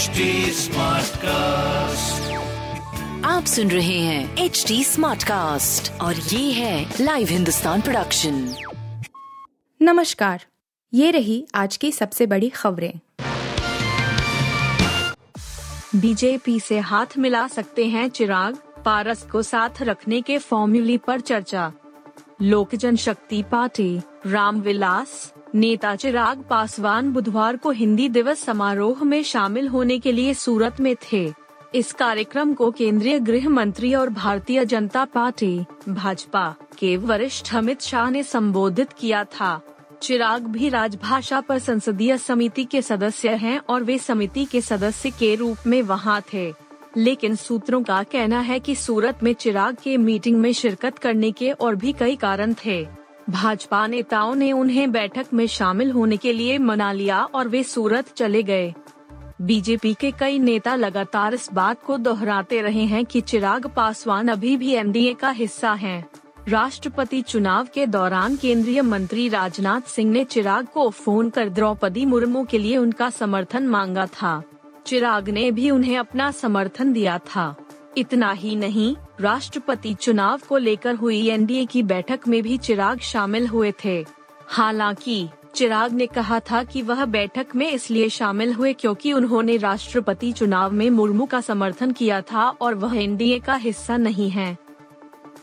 HD cast आप सुन रहे हैं एच डी स्मार्ट कास्ट और ये है लाइव हिंदुस्तान प्रोडक्शन नमस्कार ये रही आज की सबसे बड़ी खबरें। बीजेपी से हाथ मिला सकते हैं चिराग पारस को साथ रखने के फॉर्मूले पर चर्चा। लोक जनशक्ति पार्टी रामविलास नेता चिराग पासवान बुधवार को हिंदी दिवस समारोह में शामिल होने के लिए सूरत में थे। इस कार्यक्रम को केंद्रीय गृह मंत्री और भारतीय जनता पार्टी, भाजपा के वरिष्ठ अमित शाह ने संबोधित किया था। चिराग भी राजभाषा पर संसदीय समिति के सदस्य हैं और वे समिति के सदस्य के रूप में वहाँ थे। लेकिन सूत्रों का कहना है कि सूरत में चिराग के मीटिंग में शिरकत करने के और भी कई कारण थे। भाजपा नेताओं ने उन्हें बैठक में शामिल होने के लिए मना लिया और वे सूरत चले गए। बीजेपी के कई नेता लगातार इस बात को दोहराते रहे हैं कि चिराग पासवान अभी भी एनडीए का हिस्सा हैं। राष्ट्रपति चुनाव के दौरान केंद्रीय मंत्री राजनाथ सिंह ने चिराग को फ़ोन कर द्रौपदी मुर्मू के लिए उनका समर्थन मांगा था। चिराग ने भी उन्हें अपना समर्थन दिया था। इतना ही नहीं राष्ट्रपति चुनाव को लेकर हुई एनडीए की बैठक में भी चिराग शामिल हुए थे। हालाँकि, चिराग ने कहा था कि वह बैठक में इसलिए शामिल हुए क्योंकि उन्होंने राष्ट्रपति चुनाव में मुर्मू का समर्थन किया था और वह एनडीए का हिस्सा नहीं है।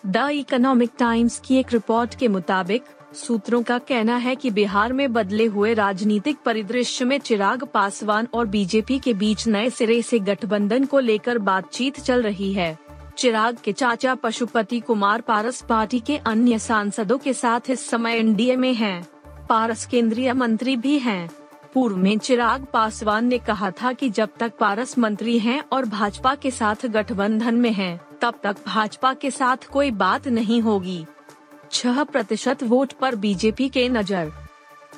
द इकोनॉमिक टाइम्स की एक रिपोर्ट के मुताबिक, सूत्रों का कहना है कि बिहार में बदले हुए राजनीतिक परिदृश्य में चिराग पासवान और बीजेपी के बीच नए सिरे से गठबंधन को लेकर बातचीत चल रही है। चिराग के चाचा पशुपति कुमार पारस पार्टी के अन्य सांसदों के साथ इस समय एनडीए में हैं। पारस केंद्रीय मंत्री भी हैं। पूर्व में चिराग पासवान ने कहा था कि जब तक पारस मंत्री हैं और भाजपा के साथ गठबंधन में हैं, तब तक भाजपा के साथ कोई बात नहीं होगी छह प्रतिशत वोट पर बीजेपी के नज़र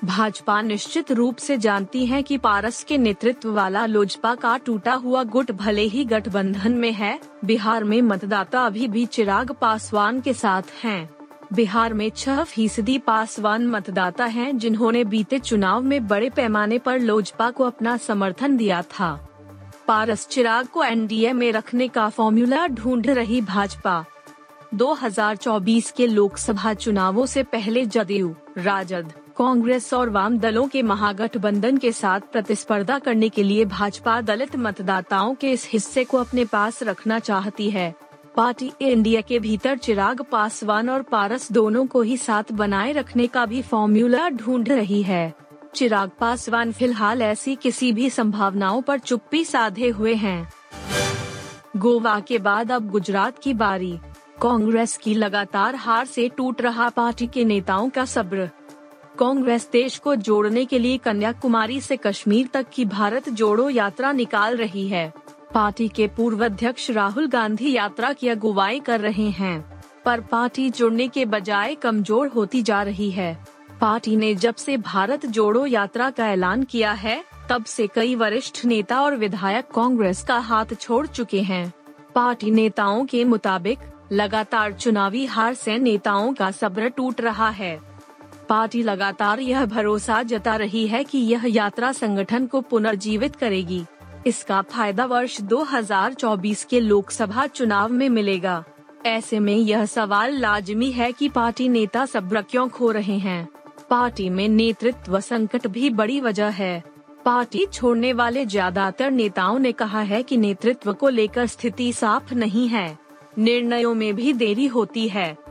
भाजपा निश्चित रूप से जानती है कि पारस के नेतृत्व वाला लोजपा का टूटा हुआ गुट भले ही गठबंधन में है, बिहार में मतदाता अभी भी चिराग पासवान के साथ हैं। बिहार में छह फ़ीसदी पासवान मतदाता हैं जिन्होंने बीते चुनाव में बड़े पैमाने पर लोजपा को अपना समर्थन दिया था पारस चिराग को एनडीए में रखने का फॉर्मूला ढूंढ रही भाजपा 2024 के लोकसभा चुनावों से पहले जदयू, राजद कांग्रेस और वाम दलों के महागठबंधन के साथ प्रतिस्पर्धा करने के लिए भाजपा दलित मतदाताओं के इस हिस्से को अपने पास रखना चाहती है। पार्टी इंडिया के भीतर चिराग पासवान और पारस दोनों को ही साथ बनाए रखने का भी फॉर्मूला ढूंढ रही है। चिराग पासवान फ़िलहाल ऐसी किसी भी संभावनाओं पर चुप्पी साधे हुए हैं। गोवा के बाद अब गुजरात की बारी। कांग्रेस की लगातार हार से टूट रहा पार्टी के नेताओं का सब्र कांग्रेस देश को जोड़ने के लिए कन्याकुमारी से कश्मीर तक की भारत जोड़ो यात्रा निकाल रही है। पार्टी के पूर्व अध्यक्ष राहुल गांधी यात्रा की अगुवाई कर रहे हैं, पर पार्टी जुड़ने के बजाय कमज़ोर होती जा रही है। पार्टी ने जब से भारत जोड़ो यात्रा का ऐलान किया है, तब से कई वरिष्ठ नेता और विधायक कांग्रेस का हाथ छोड़ चुके हैं। पार्टी नेताओं के मुताबिक, लगातार चुनावी हार से नेताओं का सब्र टूट रहा है। पार्टी लगातार यह भरोसा जता रही है कि यह यात्रा संगठन को पुनर्जीवित करेगी। इसका फ़ायदा वर्ष 2024 के लोकसभा चुनाव में मिलेगा। ऐसे में यह सवाल लाजमी है कि पार्टी नेता सब्र क्यों खो रहे हैं। पार्टी में नेतृत्व संकट भी बड़ी वजह है। पार्टी छोड़ने वाले ज़्यादातर नेताओं ने कहा है कि नेतृत्व को लेकर स्थिति साफ़ नहीं है। निर्णयों में भी देरी होती है।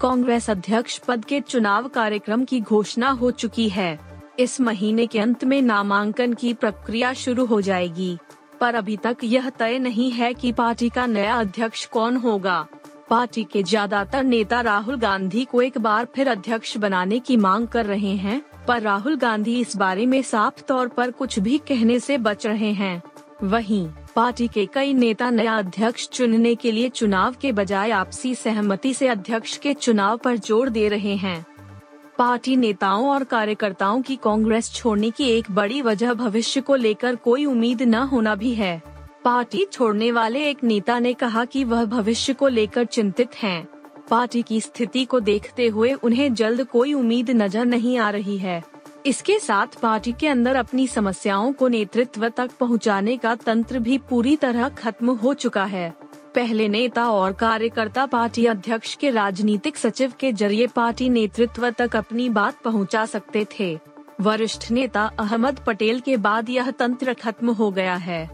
कांग्रेस अध्यक्ष पद के चुनाव कार्यक्रम की घोषणा हो चुकी है। इस महीने के अंत में नामांकन की प्रक्रिया शुरू हो जाएगी। पर अभी तक यह तय नहीं है कि पार्टी का नया अध्यक्ष कौन होगा। पार्टी के ज़्यादातर नेता राहुल गांधी को एक बार फिर अध्यक्ष बनाने की मांग कर रहे हैं, पर राहुल गांधी इस बारे में साफ़ तौर पर कुछ भी कहने से बच रहे हैं। वहीं पार्टी के कई नेता नया अध्यक्ष चुनने के लिए चुनाव के बजाय आपसी सहमति से अध्यक्ष के चुनाव पर ज़ोर दे रहे हैं। पार्टी नेताओं और कार्यकर्ताओं की कांग्रेस छोड़ने की एक बड़ी वजह भविष्य को लेकर कोई उम्मीद न होना भी है। पार्टी छोड़ने वाले एक नेता ने कहा कि वह भविष्य को लेकर चिंतित हैं। पार्टी की स्थिति को देखते हुए उन्हें जल्द कोई उम्मीद नज़र नहीं आ रही है। इसके साथ पार्टी के अंदर अपनी समस्याओं को नेतृत्व तक पहुँचाने का तंत्र भी पूरी तरह खत्म हो चुका है। पहले नेता और कार्यकर्ता पार्टी अध्यक्ष के राजनीतिक सचिव के ज़रिए पार्टी नेतृत्व तक अपनी बात पहुँचा सकते थे। वरिष्ठ नेता अहमद पटेल के बाद यह तंत्र खत्म हो गया है।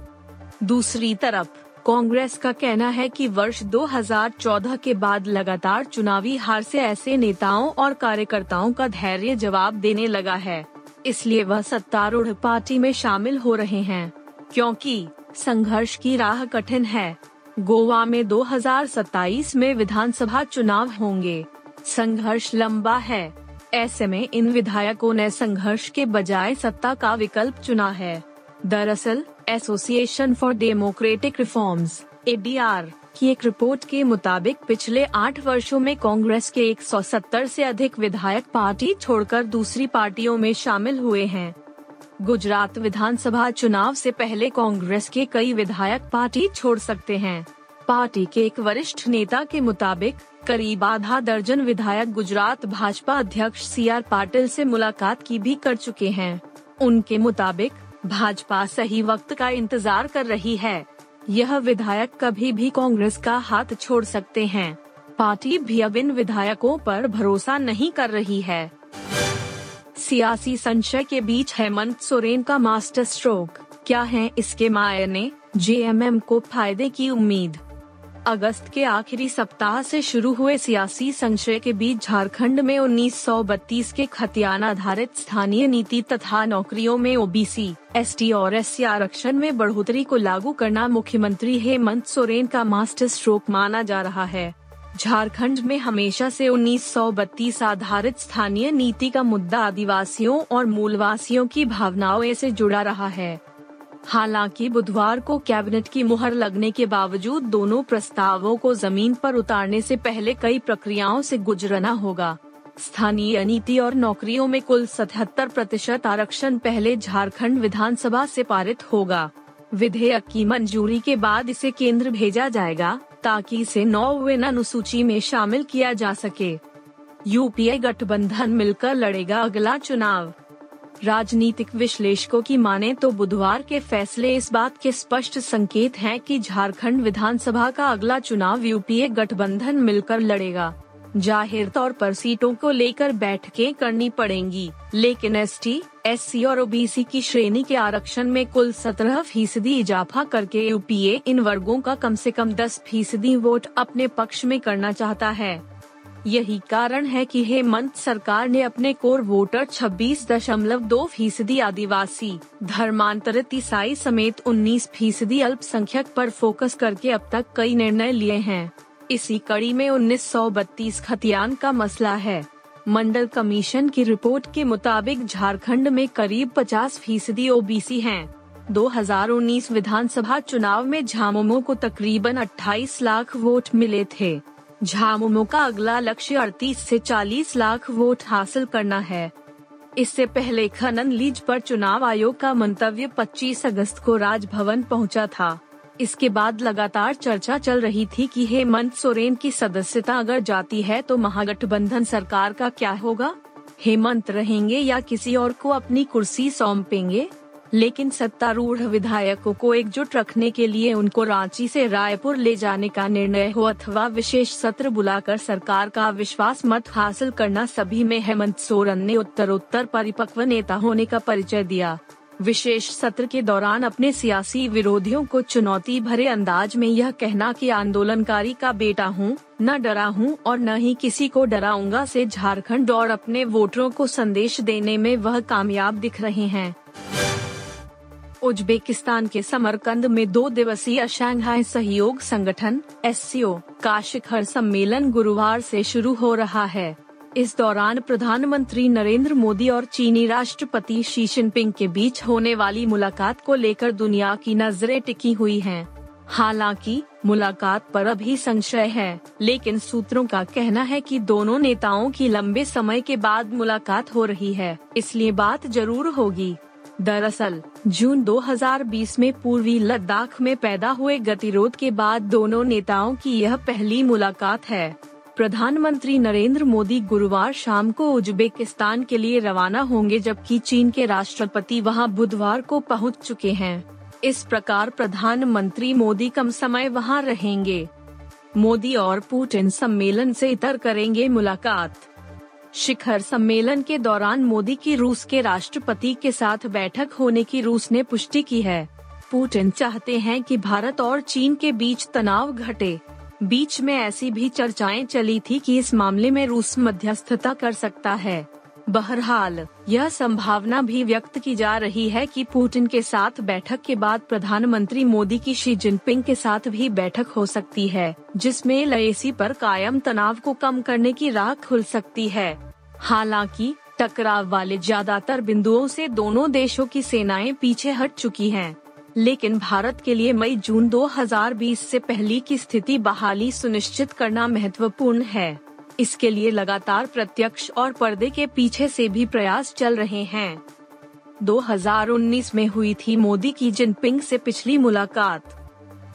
दूसरी तरफ़ कांग्रेस का कहना है कि वर्ष 2014 के बाद लगातार चुनावी हार से ऐसे नेताओं और कार्यकर्ताओं का धैर्य जवाब देने लगा है। इसलिए वह सत्तारूढ़ पार्टी में शामिल हो रहे हैं, क्योंकि संघर्ष की राह कठिन है। गोवा में 2027 में विधानसभा चुनाव होंगे। संघर्ष लंबा है। ऐसे में इन विधायकों ने संघर्ष के बजाय सत्ता का विकल्प चुना है। दरअसल association for democratic reforms ADR की एक रिपोर्ट के मुताबिक पिछले आठ वर्षों में कांग्रेस के 170 से अधिक विधायक पार्टी छोड़कर दूसरी पार्टियों में शामिल हुए हैं। गुजरात विधानसभा चुनाव से पहले कांग्रेस के कई विधायक पार्टी छोड़ सकते हैं। पार्टी के एक वरिष्ठ नेता के मुताबिक, करीब आधा दर्जन विधायक गुजरात भाजपा अध्यक्ष सी आर पाटिल से मुलाकात की भी कर चुके हैं। उनके मुताबिक भाजपा सही वक्त का इंतज़ार कर रही है। यह विधायक कभी भी कांग्रेस का हाथ छोड़ सकते हैं। पार्टी भी अब इन विधायकों पर भरोसा नहीं कर रही है। सियासी संशय के बीच हेमंत सोरेन का मास्टर स्ट्रोक। क्या है इसके मायने? जेएमएम को फ़ायदे की उम्मीद। अगस्त के आखिरी सप्ताह से शुरू हुए सियासी संशय के बीच झारखंड में 1932 के खतियान आधारित स्थानीय नीति तथा नौकरियों में ओबीसी, एसटी और एससी आरक्षण में बढ़ोतरी को लागू करना मुख्यमंत्री हेमंत सोरेन का मास्टर स्ट्रोक माना जा रहा है। झारखंड में हमेशा से 1932 आधारित स्थानीय नीति का मुद्दा आदिवासियों और मूलवासियों की भावनाओं से जुड़ा रहा है। हालाँकि बुधवार को कैबिनेट की मुहर लगने के बावजूद दोनों प्रस्तावों को ज़मीन पर उतारने से पहले कई प्रक्रियाओं से गुजरना होगा। स्थानीय नीति और नौकरियों में कुल सतहत्तर प्रतिशत आरक्षण पहले झारखंड विधानसभा से पारित होगा। विधेयक की मंजूरी के बाद इसे केंद्र भेजा जाएगा, ताकि इसे नौवें अनुसूची में शामिल किया जा सके। यूपीए गठबंधन मिलकर लड़ेगा अगला चुनाव। राजनीतिक विश्लेषकों की माने तो बुधवार के फैसले इस बात के स्पष्ट संकेत हैं कि झारखंड विधानसभा का अगला चुनाव यूपीए गठबंधन मिलकर लड़ेगा। ज़ाहिर तौर पर सीटों को लेकर बैठकें करनी पड़ेंगी, लेकिन एस टी एस और ओबीसी की श्रेणी के आरक्षण में कुल सत्रह फ़ीसदी इजाफा करके यूपीए इन वर्गों का कम से कम दस फ़ीसदी वोट अपने पक्ष में करना चाहता है। यही कारण है कि हेमंत सरकार ने अपने कोर वोटर 26.2 फ़ीसदी आदिवासी, धर्मांतरित ईसाई समेत 19 फ़ीसदी अल्पसंख्यक पर फोकस करके अब तक कई निर्णय लिए हैं। इसी कड़ी में उन्नीस सौ बत्तीस खतियान का मसला है। मंडल कमीशन की रिपोर्ट के मुताबिक झारखंड में करीब 50 फ़ीसदी ओबीसी हैं। 2019 विधानसभा चुनाव में झामुमो को तकरीबन 28 लाख वोट मिले थे। झामुमो का अगला लक्ष्य अड़तीस से 40 लाख वोट हासिल करना है। इससे पहले खनन लीज पर चुनाव आयोग का मंतव्य 25 अगस्त को राजभवन पहुँचा था। इसके बाद लगातार चर्चा चल रही थी कि हेमंत सोरेन की सदस्यता अगर जाती है तो महागठबंधन सरकार का क्या होगा? हेमंत रहेंगे या किसी और को अपनी कुर्सी सौंपेंगे? लेकिन सत्तारूढ़ विधायकों को एकजुट रखने के लिए उनको रांची से रायपुर ले जाने का निर्णय हो अथवा विशेष सत्र बुलाकर सरकार का विश्वास मत हासिल करना सभी में हेमंत सोरेन ने उत्तरोत्तर परिपक्व नेता होने का परिचय दिया। विशेष सत्र के दौरान अपने सियासी विरोधियों को चुनौती भरे अंदाज में यह कहना कि आंदोलनकारी का बेटा हूँ, न डरा हूँ और न ही किसी को डराऊँगा से झारखंड और अपने वोटरों को संदेश देने में वह कामयाब दिख रहे हैं। उज्बेकिस्तान के समरकंद में दो दिवसीय शंघाई सहयोग संगठन, एससीओ, का शिखर सम्मेलन गुरुवार से शुरू हो रहा है इस दौरान प्रधानमंत्री नरेंद्र मोदी और चीनी राष्ट्रपति शी जिनपिंग के बीच होने वाली मुलाकात को लेकर दुनिया की नज़रें टिकी हुई हैं। हालाँकि, मुलाकात पर अभी संशय है, लेकिन सूत्रों का कहना है कि दोनों नेताओं की लंबे समय के बाद मुलाकात हो रही है, इसलिए बात ज़रूर होगी दरअसल, जून 2020 में पूर्वी लद्दाख में पैदा हुए गतिरोध के बाद दोनों नेताओं की यह पहली मुलाकात है। प्रधानमंत्री नरेंद्र मोदी गुरुवार शाम को उज्बेकिस्तान के लिए रवाना होंगे, जबकि चीन के राष्ट्रपति वहाँ बुधवार को पहुँच चुके हैं। इस प्रकार प्रधानमंत्री मोदी कम समय वहाँ रहेंगे। मोदी और पुतिन सम्मेलन से इतर करेंगे मुलाकात। शिखर सम्मेलन के दौरान मोदी की रूस के राष्ट्रपति के साथ बैठक होने की रूस ने पुष्टि की है। पुतिन चाहते हैं कि भारत और चीन के बीच तनाव घटे। बीच में ऐसी भी चर्चाएँ चली थी कि इस मामले में रूस मध्यस्थता कर सकता है। बहरहाल, यह संभावना भी व्यक्त की जा रही है कि पुतिन के साथ बैठक के बाद प्रधानमंत्री मोदी की शी जिनपिंग के साथ भी बैठक हो सकती है, जिसमें लयसी पर कायम तनाव को कम करने की राह खुल सकती है हालाँकि, टकराव वाले ज़्यादातर बिंदुओं से दोनों देशों की सेनाएँ पीछे हट चुकी हैं। लेकिन भारत के लिए मई जून 2020 से पहले की स्थिति बहाली सुनिश्चित करना महत्वपूर्ण है इसके लिए लगातार प्रत्यक्ष और पर्दे के पीछे से भी प्रयास चल रहे हैं। 2019 में हुई थी मोदी की जिनपिंग से पिछली मुलाकात।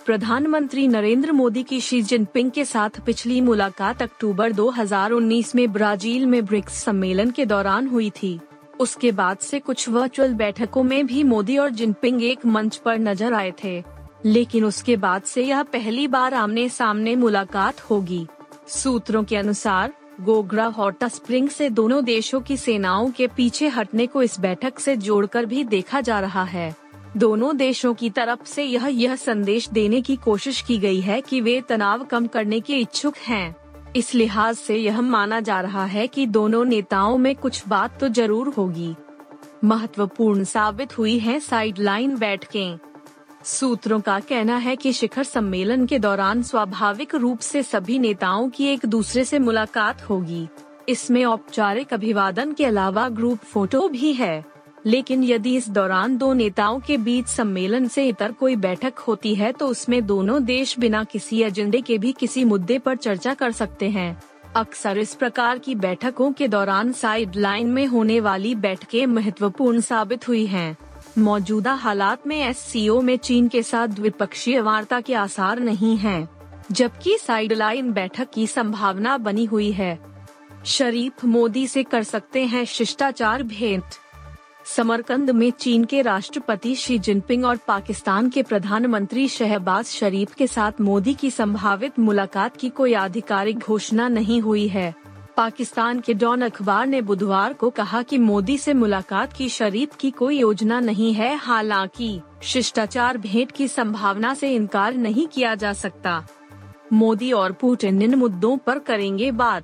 प्रधानमंत्री नरेंद्र मोदी की शी जिनपिंग के साथ पिछली मुलाकात अक्टूबर 2019 में ब्राज़ील में ब्रिक्स सम्मेलन के दौरान हुई थी। उसके बाद से कुछ वर्चुअल बैठकों में भी मोदी और जिनपिंग एक मंच पर नज़र आए थे। लेकिन उसके बाद से यह पहली बार आमने सामने मुलाकात होगी। सूत्रों के अनुसार, गोगरा हॉट स्प्रिंग से दोनों देशों की सेनाओं के पीछे हटने को इस बैठक से जोड़कर भी देखा जा रहा है। दोनों देशों की तरफ़ से यह यह संदेश देने की कोशिश की गई है कि वे तनाव कम करने के इच्छुक हैं। इस लिहाज से यह माना जा रहा है कि दोनों नेताओं में कुछ बात तो ज़रूर होगी। महत्वपूर्ण साबित हुई है साइडलाइन बैठकें। सूत्रों का कहना है कि शिखर सम्मेलन के दौरान स्वाभाविक रूप से सभी नेताओं की एक दूसरे से मुलाकात होगी। इसमें औपचारिक अभिवादन के अलावा ग्रुप फ़ोटो भी है। लेकिन यदि इस दौरान दो नेताओं के बीच सम्मेलन से इतर कोई बैठक होती है तो उसमें दोनों देश बिना किसी एजेंडे के भी किसी मुद्दे पर चर्चा कर सकते हैं। अक्सर इस प्रकार की बैठकों के दौरान साइड लाइन में होने वाली बैठकें महत्वपूर्ण साबित हुई हैं। मौजूदा हालात में एससीओ में चीन के साथ द्विपक्षीय वार्ता के आसार नहीं हैं, जबकि साइडलाइन बैठक की संभावना बनी हुई है। शरीफ मोदी से कर सकते हैं शिष्टाचार भेंट। समरकंद में चीन के राष्ट्रपति शी जिनपिंग और पाकिस्तान के प्रधानमंत्री शहबाज शरीफ के साथ मोदी की संभावित मुलाकात की कोई आधिकारिक घोषणा नहीं हुई है। पाकिस्तान के डॉन अखबार ने बुधवार को कहा कि मोदी से मुलाकात की शरीफ की कोई योजना नहीं है, हालाँकि शिष्टाचार भेंट की संभावना से इनकार नहीं किया जा सकता। मोदी और पुतिन इन मुद्दों पर करेंगे बात।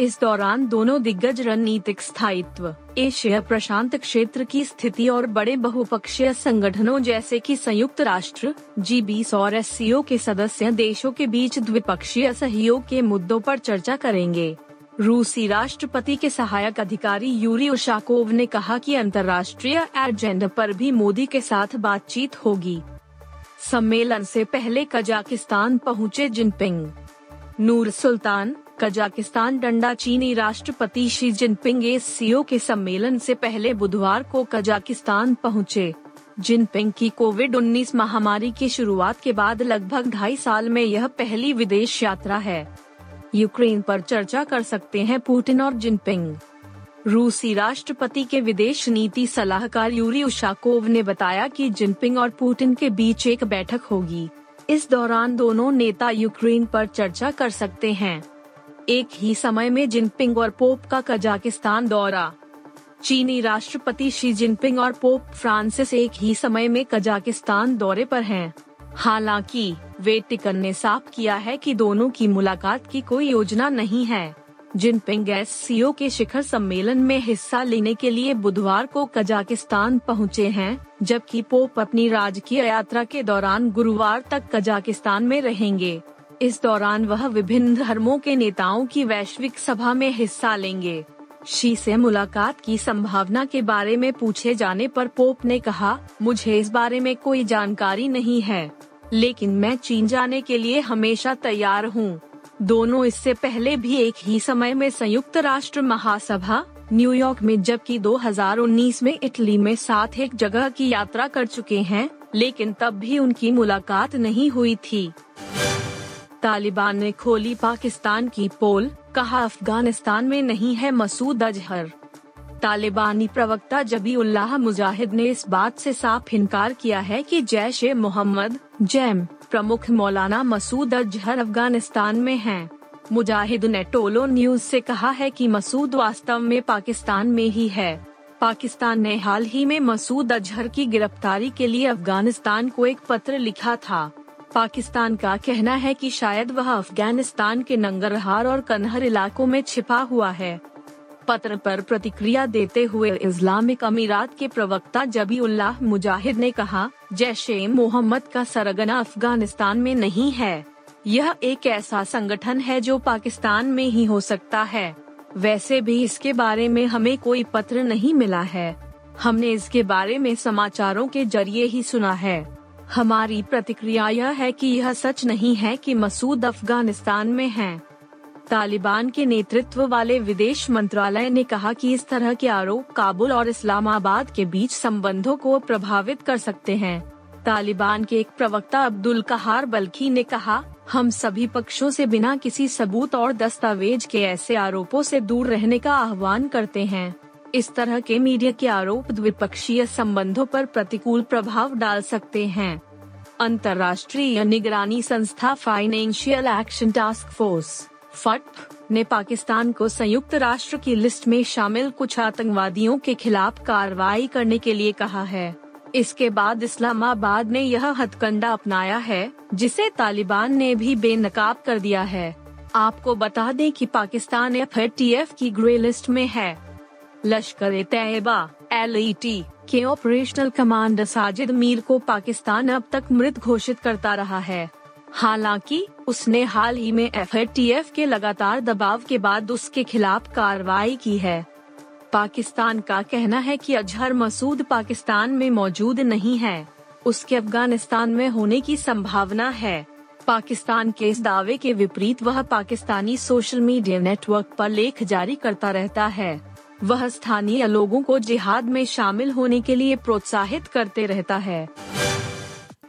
इस दौरान दोनों दिग्गज रणनीतिक स्थायित्व, एशिया प्रशांत क्षेत्र की स्थिति और बड़े बहुपक्षीय संगठनों जैसे कि संयुक्त राष्ट्र जी बीस और एससीओ के सदस्य देशों के बीच द्विपक्षीय सहयोग के मुद्दों पर चर्चा करेंगे। रूसी राष्ट्रपति के सहायक अधिकारी यूरी उशाकोव ने कहा कि अंतर्राष्ट्रीय एजेंडा पर भी मोदी के साथ बातचीत होगी। सम्मेलन से पहले कजाकिस्तान पहुँचे जिनपिंग। नूर सुल्तान, कजाकिस्तान डंडा चीनी राष्ट्रपति शी जिनपिंग एस के सम्मेलन से पहले बुधवार को कजाकिस्तान पहुँचे। जिनपिंग की कोविड 19 महामारी की शुरुआत के बाद लगभग ढाई साल में यह पहली विदेश यात्रा है। यूक्रेन पर चर्चा कर सकते हैं पुतिन और जिनपिंग। रूसी राष्ट्रपति के विदेश नीति सलाहकार यूरी उशाकोव ने बताया कि जिनपिंग और पुतिन के बीच एक बैठक होगी। इस दौरान दोनों नेता यूक्रेन पर चर्चा कर सकते हैं। एक ही समय में जिनपिंग और पोप का कजाकिस्तान दौरा। चीनी राष्ट्रपति शी जिनपिंग और पोप फ्रांसिस एक ही समय में कजाकिस्तान दौरे पर हैं। हालाँकि, वेटिकन ने साफ़ किया है कि दोनों की मुलाकात की कोई योजना नहीं है जिनपिंग एस सीओ के शिखर सम्मेलन में हिस्सा लेने के लिए बुधवार को कजाकिस्तान पहुँचे हैं, जबकि पोप अपनी राजकीय यात्रा के दौरान गुरुवार तक कजाकिस्तान में रहेंगे। इस दौरान वह विभिन्न धर्मों के नेताओं की वैश्विक सभा में हिस्सा लेंगे। शी से मुलाकात की संभावना के बारे में पूछे जाने पर पोप ने कहा, मुझे इस बारे में कोई जानकारी नहीं है। लेकिन मैं चीन जाने के लिए हमेशा तैयार हूँ। दोनों इससे पहले भी एक ही समय में संयुक्त राष्ट्र महासभा न्यूयॉर्क में, जबकि 2019 में इटली में साथ एक जगह की यात्रा कर चुके हैं, लेकिन तब भी उनकी मुलाकात नहीं हुई थी। तालिबान ने खोली पाकिस्तान की पोल, कहा, अफ़गानिस्तान में नहीं है मसूद अजहर। तालिबानी प्रवक्ता जबी उल्लाह मुजाहिद ने इस बात से साफ़ इनकार किया है कि जैश ए मोहम्मद जैम, प्रमुख मौलाना मसूद अजहर अफ़गानिस्तान में हैं। मुजाहिद ने टोलो न्यूज़ से कहा है कि मसूद वास्तव में पाकिस्तान में ही है। पाकिस्तान ने हाल ही में मसूद अजहर की गिरफ्तारी के लिए अफ़गानिस्तान को एक पत्र लिखा था। पाकिस्तान का कहना है कि शायद वह अफ़गानिस्तान के नंगरहार और कन्हर इलाकों में छिपा हुआ है। पत्र पर प्रतिक्रिया देते हुए इस्लामिक अमीरात के प्रवक्ता जबी उल्लाह मुजाहिद ने कहा जैश ए मोहम्मद का सरगना अफ़गानिस्तान में नहीं है। यह एक ऐसा संगठन है जो पाकिस्तान में ही हो सकता है। वैसे भी इसके बारे में हमें कोई पत्र नहीं मिला है। हमने इसके बारे में समाचारों के ज़रिए ही सुना है। हमारी प्रतिक्रिया यह है कि यह सच नहीं है कि मसूद अफ़गानिस्तान में हैं। तालिबान के नेतृत्व वाले विदेश मंत्रालय ने कहा कि इस तरह के आरोप काबुल और इस्लामाबाद के बीच संबंधों को प्रभावित कर सकते हैं। तालिबान के एक प्रवक्ता अब्दुल कहार बल्खी ने कहा, हम सभी पक्षों से बिना किसी सबूत और दस्तावेज़ के ऐसे आरोपों से दूर रहने का आह्वान करते हैं। इस तरह के मीडिया के आरोप द्विपक्षीय संबंधों पर प्रतिकूल प्रभाव डाल सकते हैं। अंतर्राष्ट्रीय निगरानी संस्था फाइनेंशियल एक्शन टास्क फोर्स फट ने पाकिस्तान को संयुक्त राष्ट्र की लिस्ट में शामिल कुछ आतंकवादियों के खिलाफ कार्रवाई करने के लिए कहा है। इसके बाद इस्लामाबाद ने यह हथकंडा अपनाया है, जिसे तालिबान ने भी बेनकाब कर दिया है। आपको बता दें कि पाकिस्तान एफ़ की ग्रे लिस्ट में है। लश्कर ए तैयबा, एल के ऑपरेशनल कमांडर साजिद मीर को पाकिस्तान अब तक मृत घोषित करता रहा है। हालाँकि, उसने हाल ही में एफ़ के लगातार दबाव के बाद उसके खिलाफ कार्रवाई की है। पाकिस्तान का कहना है कि अजहर मसूद पाकिस्तान में मौजूद नहीं है। उसके अफ़गानिस्तान में होने की संभावना है। पाकिस्तान के इस दावे के विपरीत वह पाकिस्तानी सोशल मीडिया नेटवर्क पर लेख जारी करता रहता है। वह स्थानीय लोगों को जिहाद में शामिल होने के लिए प्रोत्साहित करते रहता है।